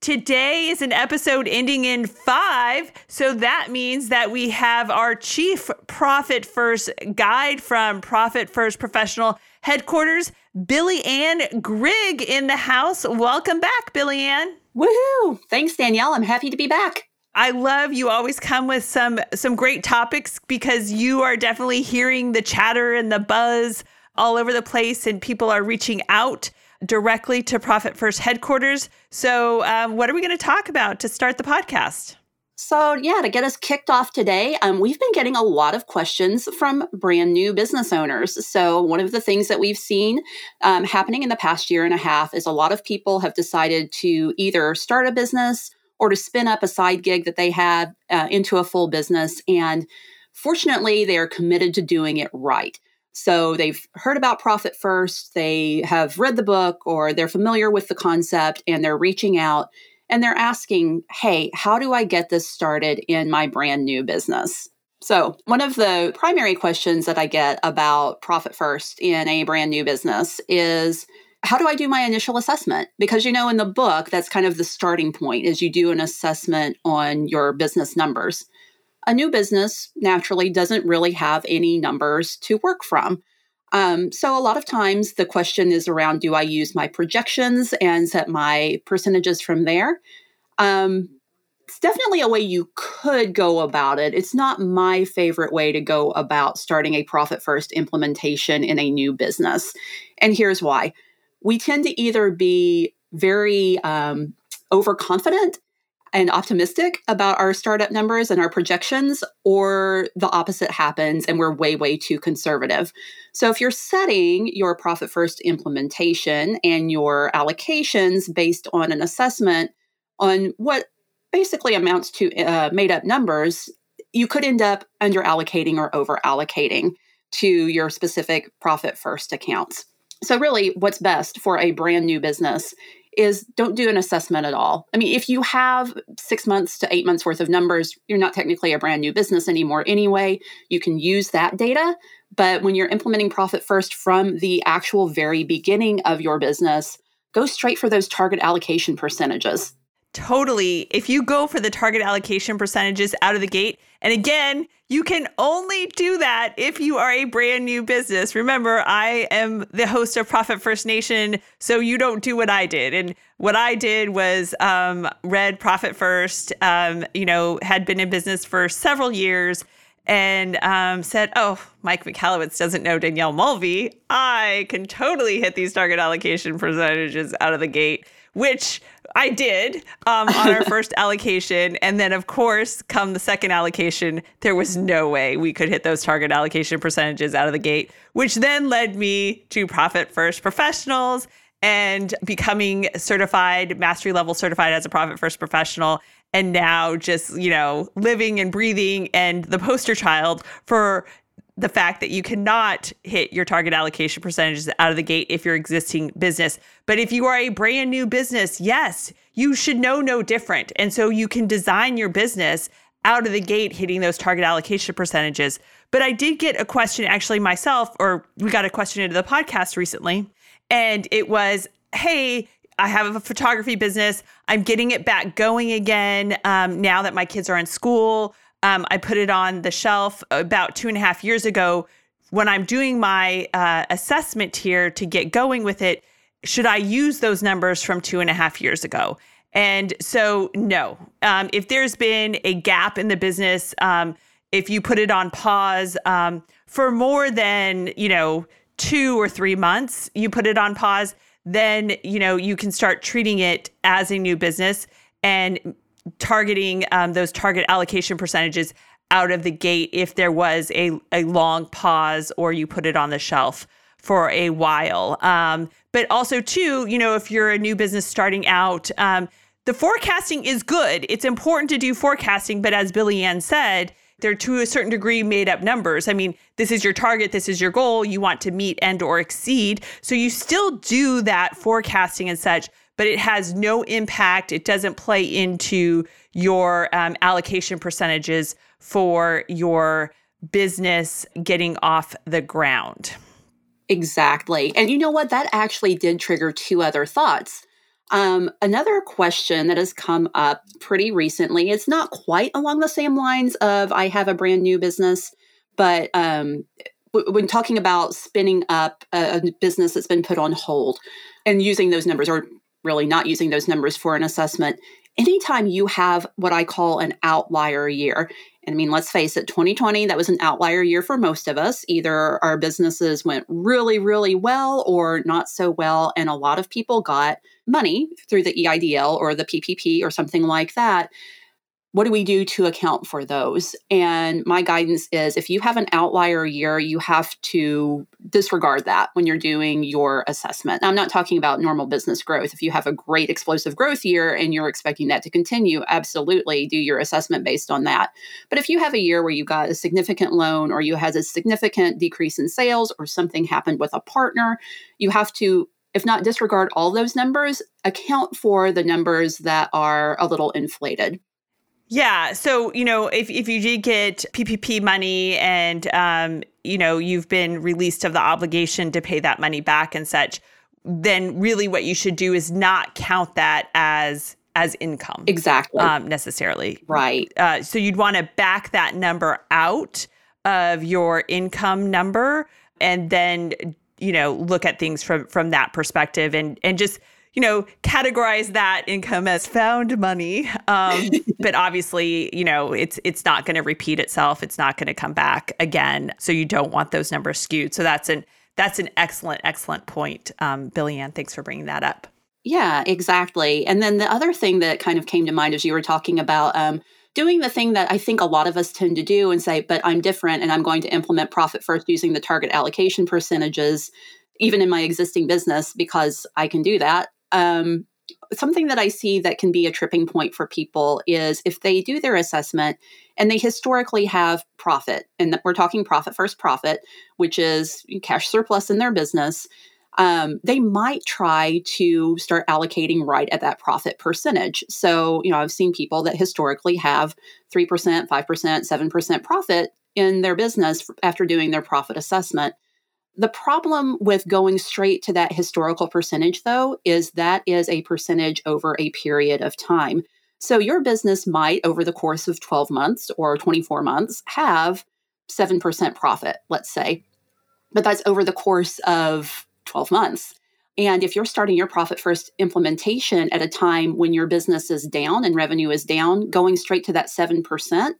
Today is an episode ending in five. So that means that we have our chief profit first guide from Profit First Professional Headquarters, Billy Ann Grigg in the house. Welcome back, Billy Ann. Woohoo! Thanks, Danielle. I'm happy to be back. I love you always come with some some great topics because you are definitely hearing the chatter and the buzz all over the place and people are reaching out directly to Profit First headquarters. So, um, what are we going to talk about to start the podcast? So, yeah, to get us kicked off today, um, we've been getting a lot of questions from brand new business owners. So, one of the things that we've seen um, happening in the past year and a half is a lot of people have decided to either start a business or to spin up a side gig that they have uh, into a full business. And fortunately, they are committed to doing it right. So they've heard about Profit First, they have read the book, or they're familiar with the concept, and they're reaching out and they're asking, Hey, how do I get this started in my brand new business? So, one of the primary questions that I get about Profit First in a brand new business is, how do I do my initial assessment? Because you know, in the book, that's kind of the starting point is you do an assessment on your business numbers. A new business naturally doesn't really have any numbers to work from. Um, so, a lot of times the question is around do I use my projections and set my percentages from there? Um, it's definitely a way you could go about it. It's not my favorite way to go about starting a profit first implementation in a new business. And here's why we tend to either be very um, overconfident and optimistic about our startup numbers and our projections, or the opposite happens and we're way, way too conservative. So, if you're setting your profit first implementation and your allocations based on an assessment on what basically amounts to uh, made up numbers, you could end up under allocating or over allocating to your specific profit first accounts. So, really, what's best for a brand new business is don't do an assessment at all. I mean, if you have six months to eight months worth of numbers, you're not technically a brand new business anymore anyway. You can use that data. But when you're implementing profit first from the actual very beginning of your business, go straight for those target allocation percentages. Totally. If you go for the target allocation percentages out of the gate, and again, you can only do that if you are a brand new business. Remember, I am the host of Profit First Nation, so you don't do what I did. And what I did was um, read Profit First, um, you know, had been in business for several years and um, said, Oh, Mike Michalowicz doesn't know Danielle Mulvey. I can totally hit these target allocation percentages out of the gate which I did um, on our first allocation. And then, of course, come the second allocation, there was no way we could hit those target allocation percentages out of the gate, which then led me to Profit First Professionals and becoming certified, mastery level certified as a Profit First Professional. And now just, you know, living and breathing and the poster child for the fact that you cannot hit your target allocation percentages out of the gate if you're existing business. But if you are a brand new business, yes, you should know no different. And so you can design your business out of the gate hitting those target allocation percentages. But I did get a question actually myself, or we got a question into the podcast recently, and it was, hey, I have a photography business. I'm getting it back going again um, now that my kids are in school. Um, I put it on the shelf about two and a half years ago. When I'm doing my uh, assessment here to get going with it, should I use those numbers from two and a half years ago? And so, no. Um, if there's been a gap in the business, um, if you put it on pause um, for more than you know two or three months, you put it on pause. Then you know you can start treating it as a new business and targeting um, those target allocation percentages out of the gate if there was a, a long pause or you put it on the shelf for a while. Um, but also, too, you know, if you're a new business starting out, um, the forecasting is good. It's important to do forecasting, but as Billy Ann said, they're to a certain degree made up numbers. I mean, this is your target, this is your goal, you want to meet and or exceed. So you still do that forecasting and such, but it has no impact. It doesn't play into your um, allocation percentages for your business getting off the ground. Exactly. And you know what? That actually did trigger two other thoughts. Um, another question that has come up pretty recently, it's not quite along the same lines of I have a brand new business, but um, w- when talking about spinning up a, a business that's been put on hold and using those numbers, or really not using those numbers for an assessment, anytime you have what I call an outlier year, and I mean, let's face it, 2020, that was an outlier year for most of us. Either our businesses went really, really well or not so well. And a lot of people got money through the EIDL or the PPP or something like that what do we do to account for those? And my guidance is if you have an outlier year, you have to disregard that when you're doing your assessment. I'm not talking about normal business growth. If you have a great explosive growth year and you're expecting that to continue, absolutely do your assessment based on that. But if you have a year where you got a significant loan or you had a significant decrease in sales or something happened with a partner, you have to if not disregard all those numbers, account for the numbers that are a little inflated. Yeah. So, you know, if, if you did get PPP money and, um, you know, you've been released of the obligation to pay that money back and such, then really what you should do is not count that as as income exactly um, necessarily right uh, so you'd want to back that number out of your income number and then you know look at things from from that perspective and and just you know, categorize that income as found money. Um, but obviously, you know, it's it's not going to repeat itself. It's not going to come back again. So you don't want those numbers skewed. So that's an that's an excellent excellent point, um, Billy Ann. Thanks for bringing that up. Yeah, exactly. And then the other thing that kind of came to mind as you were talking about um, doing the thing that I think a lot of us tend to do and say, but I'm different and I'm going to implement profit first using the target allocation percentages, even in my existing business, because I can do that um, something that I see that can be a tripping point for people is if they do their assessment and they historically have profit, and we're talking profit first profit, which is cash surplus in their business. Um, they might try to start allocating right at that profit percentage. So, you know, I've seen people that historically have 3%, 5%, 7% profit in their business after doing their profit assessment. The problem with going straight to that historical percentage, though, is that is a percentage over a period of time. So your business might, over the course of 12 months or 24 months, have 7% profit, let's say. But that's over the course of 12 months. And if you're starting your profit first implementation at a time when your business is down and revenue is down, going straight to that 7%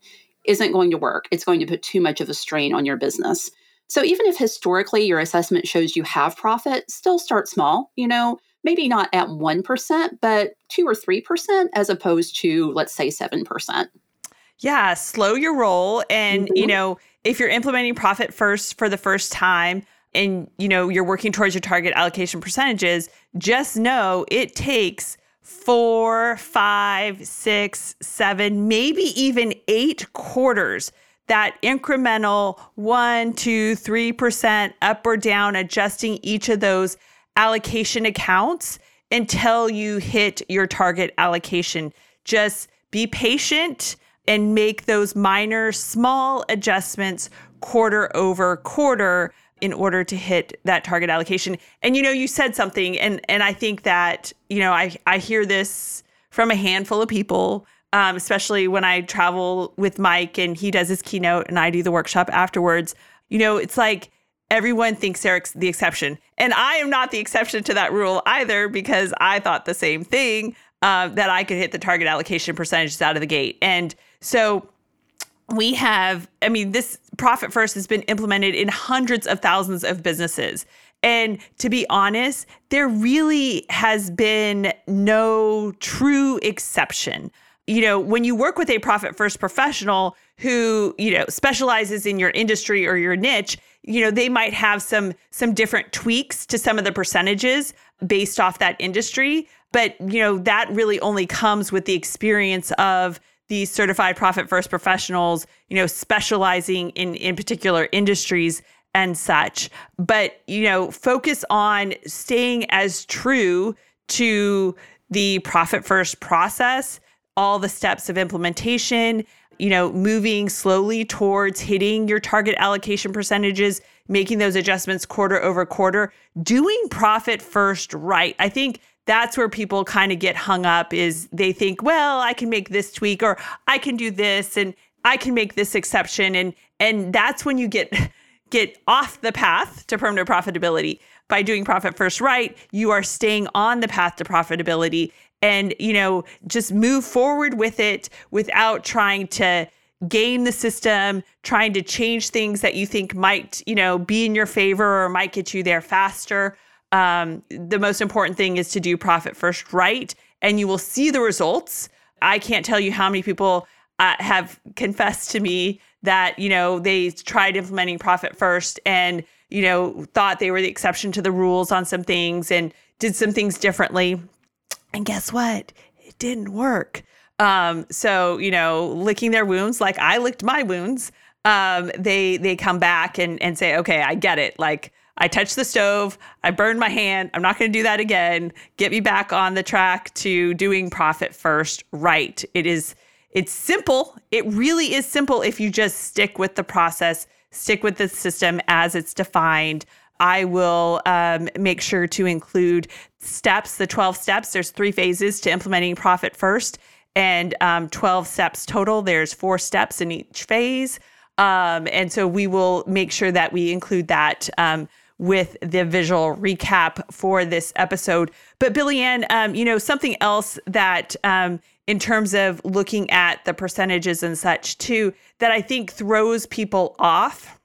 isn't going to work. It's going to put too much of a strain on your business. So even if historically your assessment shows you have profit, still start small, you know, maybe not at 1%, but 2 or 3% as opposed to let's say 7%. Yeah, slow your roll and mm-hmm. you know, if you're implementing profit first for the first time, and you know you're working towards your target allocation percentages just know it takes four five six seven maybe even eight quarters that incremental one, two, three percent up or down, adjusting each of those allocation accounts until you hit your target allocation. Just be patient and make those minor, small adjustments quarter over quarter in order to hit that target allocation. And you know, you said something and and I think that, you know, I I hear this from a handful of people, um, especially when I travel with Mike and he does his keynote and I do the workshop afterwards. You know, it's like everyone thinks they're the exception. And I am not the exception to that rule either because I thought the same thing uh, that I could hit the target allocation percentages out of the gate. And so we have, I mean, this profit first has been implemented in hundreds of thousands of businesses. And to be honest, there really has been no true exception. You know, when you work with a profit first professional who, you know, specializes in your industry or your niche, you know, they might have some some different tweaks to some of the percentages based off that industry, but you know, that really only comes with the experience of these certified profit first professionals, you know, specializing in in particular industries and such. But, you know, focus on staying as true to the profit first process, all the steps of implementation, you know, moving slowly towards hitting your target allocation percentages, making those adjustments quarter over quarter, doing profit first right. I think that's where people kind of get hung up is they think, well, I can make this tweak or I can do this and I can make this exception and and that's when you get get off the path to permanent profitability. By doing profit first right, you are staying on the path to profitability and, you know, just move forward with it without trying to game the system, trying to change things that you think might, you know, be in your favor or might get you there faster. Um, the most important thing is to do profit first right, and you will see the results. I can't tell you how many people uh, have confessed to me that you know they tried implementing profit first and you know thought they were the exception to the rules on some things and did some things differently and guess what it didn't work um, so you know licking their wounds like i licked my wounds um, they they come back and and say okay i get it like I touched the stove. I burned my hand. I'm not going to do that again. Get me back on the track to doing profit first right. It is it's simple. It really is simple if you just stick with the process, stick with the system as it's defined. I will um, make sure to include steps, the 12 steps. There's three phases to implementing profit first, and um, 12 steps total. There's four steps in each phase. Um, and so we will make sure that we include that um, with the visual recap for this episode. But Billy Ann, um, you know, something else that um, in terms of looking at the percentages and such too that I think throws people off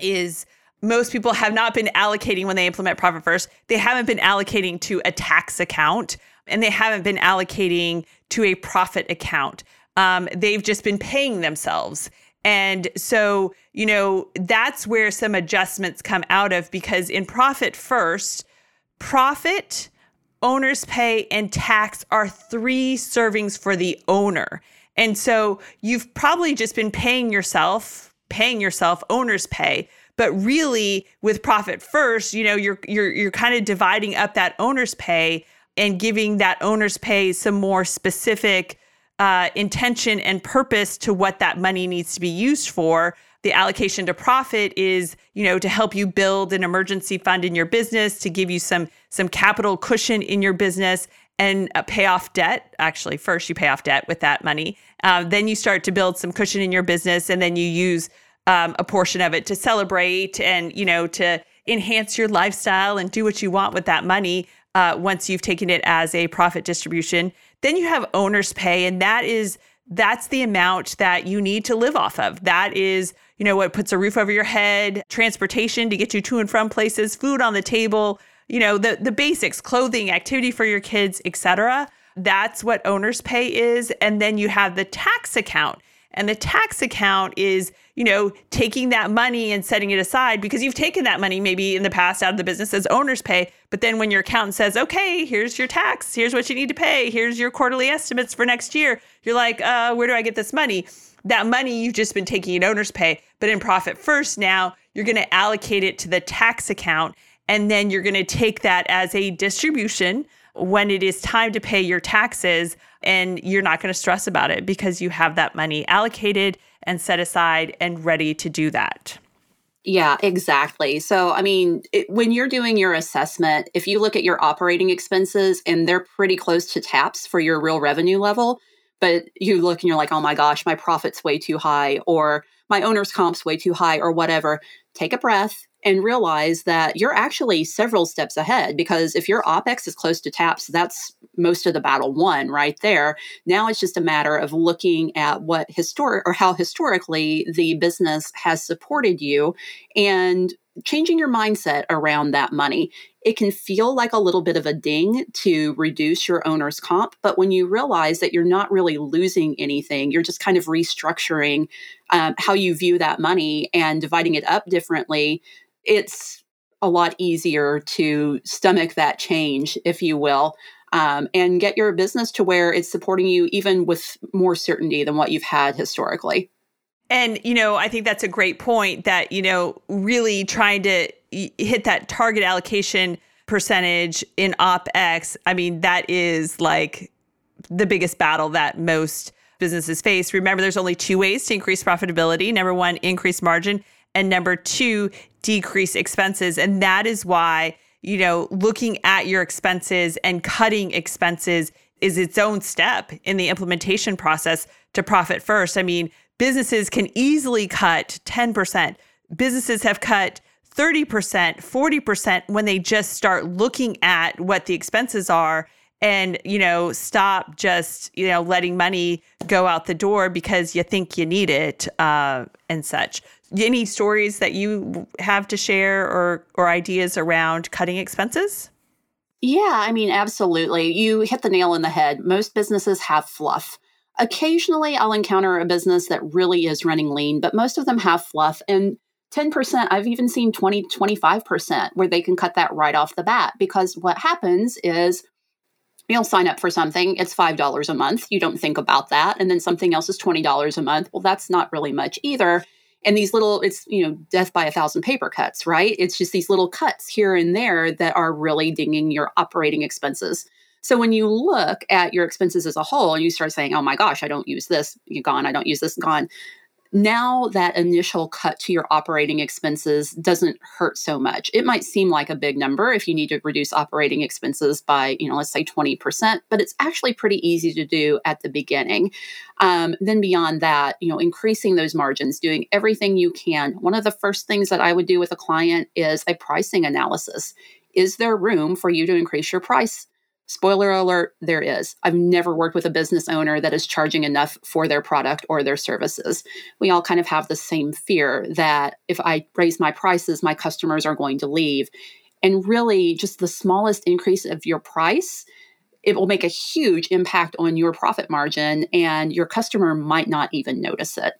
is most people have not been allocating when they implement profit first. They haven't been allocating to a tax account and they haven't been allocating to a profit account. Um, they've just been paying themselves. And so, you know, that's where some adjustments come out of because in profit first, profit owner's pay and tax are three servings for the owner. And so you've probably just been paying yourself, paying yourself owner's pay. But really with profit first, you know, you're you're you're kind of dividing up that owner's pay and giving that owner's pay some more specific uh, intention and purpose to what that money needs to be used for the allocation to profit is you know to help you build an emergency fund in your business to give you some some capital cushion in your business and uh, pay off debt. Actually first you pay off debt with that money uh, then you start to build some cushion in your business and then you use um, a portion of it to celebrate and you know to enhance your lifestyle and do what you want with that money uh, once you've taken it as a profit distribution. Then you have owner's pay and that is that's the amount that you need to live off of. That is you know, what puts a roof over your head, transportation to get you to and from places, food on the table, you know, the the basics, clothing, activity for your kids, etc. That's what owner's pay is. And then you have the tax account. And the tax account is, you know, taking that money and setting it aside because you've taken that money maybe in the past out of the business as owner's pay. But then when your accountant says, okay, here's your tax, here's what you need to pay, here's your quarterly estimates for next year, you're like, uh, where do I get this money? That money you've just been taking in owner's pay, but in profit first now, you're going to allocate it to the tax account and then you're going to take that as a distribution when it is time to pay your taxes and you're not going to stress about it because you have that money allocated and set aside and ready to do that. Yeah, exactly. So, I mean, it, when you're doing your assessment, if you look at your operating expenses and they're pretty close to TAPS for your real revenue level, but you look and you're like, oh my gosh, my profit's way too high, or my owner's comp's way too high, or whatever, take a breath and realize that you're actually several steps ahead because if your OPEX is close to TAPS, that's most of the battle won right there. Now it's just a matter of looking at what historic or how historically the business has supported you and changing your mindset around that money. It can feel like a little bit of a ding to reduce your owner's comp, but when you realize that you're not really losing anything, you're just kind of restructuring um, how you view that money and dividing it up differently it's a lot easier to stomach that change, if you will, um, and get your business to where it's supporting you even with more certainty than what you've had historically. And, you know, I think that's a great point that, you know, really trying to hit that target allocation percentage in OPEX. I mean, that is like the biggest battle that most businesses face. Remember, there's only two ways to increase profitability. Number one, increase margin, and number two, decrease expenses. And that is why, you know, looking at your expenses and cutting expenses is its own step in the implementation process to profit first. I mean, businesses can easily cut 10%. Businesses have cut 30%, 40% when they just start looking at what the expenses are and you know stop just you know letting money go out the door because you think you need it uh, and such any stories that you have to share or or ideas around cutting expenses? Yeah, I mean, absolutely. You hit the nail in the head. Most businesses have fluff. Occasionally, I'll encounter a business that really is running lean, but most of them have fluff. And 10%, I've even seen 20, 25% where they can cut that right off the bat. Because what happens is you'll sign up for something, it's $5 a month. You don't think about that. And then something else is $20 a month. Well, that's not really much either and these little it's you know death by a thousand paper cuts right it's just these little cuts here and there that are really dinging your operating expenses so when you look at your expenses as a whole and you start saying oh my gosh i don't use this you're gone i don't use this gone now that initial cut to your operating expenses doesn't hurt so much. It might seem like a big number if you need to reduce operating expenses by, you know, let's say 20%, but it's actually pretty easy to do at the beginning. Um, then beyond that, you know, increasing those margins, doing everything you can. One of the first things that I would do with a client is a pricing analysis. Is there room for you to increase your price? Spoiler alert, there is. I've never worked with a business owner that is charging enough for their product or their services. We all kind of have the same fear that if I raise my prices, my customers are going to leave. And really, just the smallest increase of your price, it will make a huge impact on your profit margin, and your customer might not even notice it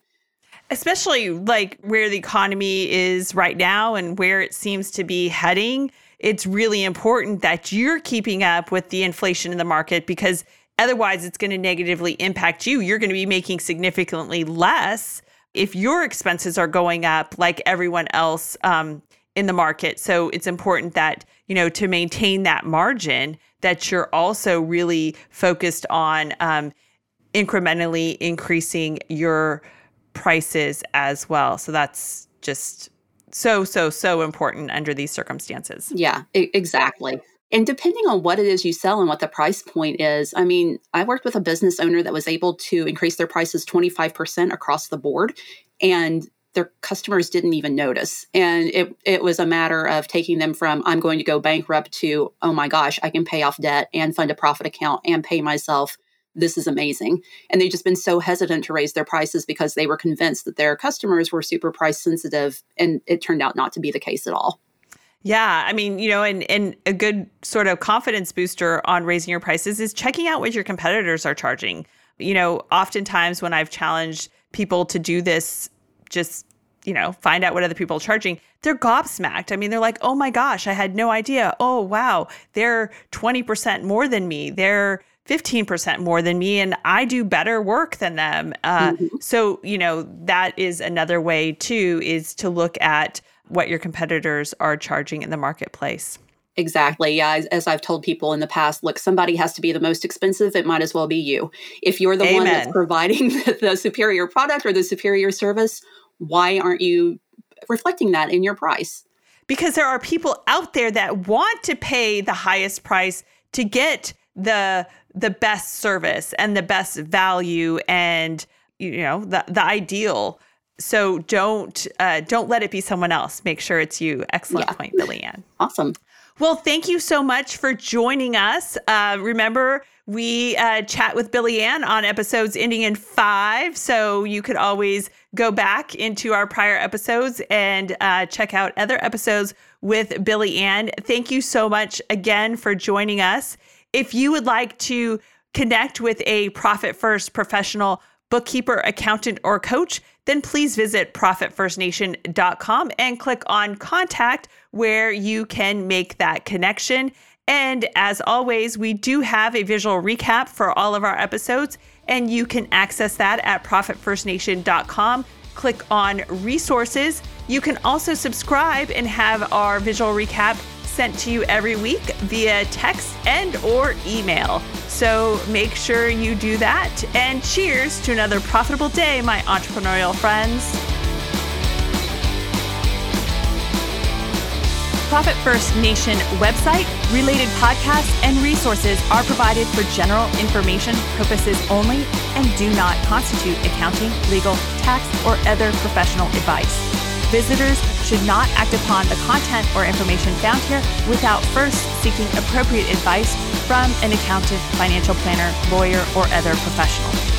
especially like where the economy is right now and where it seems to be heading it's really important that you're keeping up with the inflation in the market because otherwise it's going to negatively impact you. You're going to be making significantly less if your expenses are going up like everyone else um, in the market. So it's important that, you know, to maintain that margin, that you're also really focused on um, incrementally increasing your prices as well. So that's just so so so important under these circumstances. Yeah exactly. And depending on what it is you sell and what the price point is i mean i worked with a business owner that was able to increase their prices 25% across the board and their customers didn't even notice. And it, it was a matter of taking them from i'm going to go bankrupt to oh my gosh i can pay off debt and fund a profit account and pay myself this is amazing. And they've just been so hesitant to raise their prices because they were convinced that their customers were super price sensitive. And it turned out not to be the case at all. Yeah, I mean, you know, and and a good sort of confidence booster on raising your prices is checking out what your competitors are charging. You know, oftentimes when I've challenged people to do this, just you know, find out what other people are charging, they're gobsmacked. I mean, they're like, "Oh my gosh, I had no idea. Oh wow, they're 20% more than me. They're 15% more than me and I do better work than them. Uh, mm-hmm. So, you know, that is another way too, is to look at what your competitors are charging in the marketplace. Exactly. Yeah. As, as, I've told people in the past, look, somebody has to be the most expensive. It might as well be you. If you're the Amen. one that's providing the, the superior product or the superior service, why aren't you reflecting that in your price. Because there are people out there that want to pay the highest price to get the the best service and the best value and you know the the ideal. So don't uh, don't let it be someone else. Make sure it's you. Excellent yeah. point, Billy Ann. Awesome. Well, thank you so much for joining us. Uh, remember, we uh, chat with Billy Ann on episodes ending in five. So you could always go back into our prior episodes and uh, check out other episodes with Billy Ann. Thank you so much again for joining us. If you would like to connect with a Profit First professional bookkeeper, accountant, or coach, then please visit profitfirstnation.com and click on contact where you can make that connection. And as always, we do have a visual recap for all of our episodes, and you can access that at profitfirstnation.com. Click on resources. You can also subscribe and have our visual recap sent to you every week via text and or email. So make sure you do that. And cheers to another profitable day, my entrepreneurial friends. Profit First Nation website, related podcasts, and resources are provided for general information purposes only and do not constitute accounting, legal, tax, or other professional advice. Visitors should not act upon the content or information found here without first seeking appropriate advice from an accountant, financial planner, lawyer, or other professional.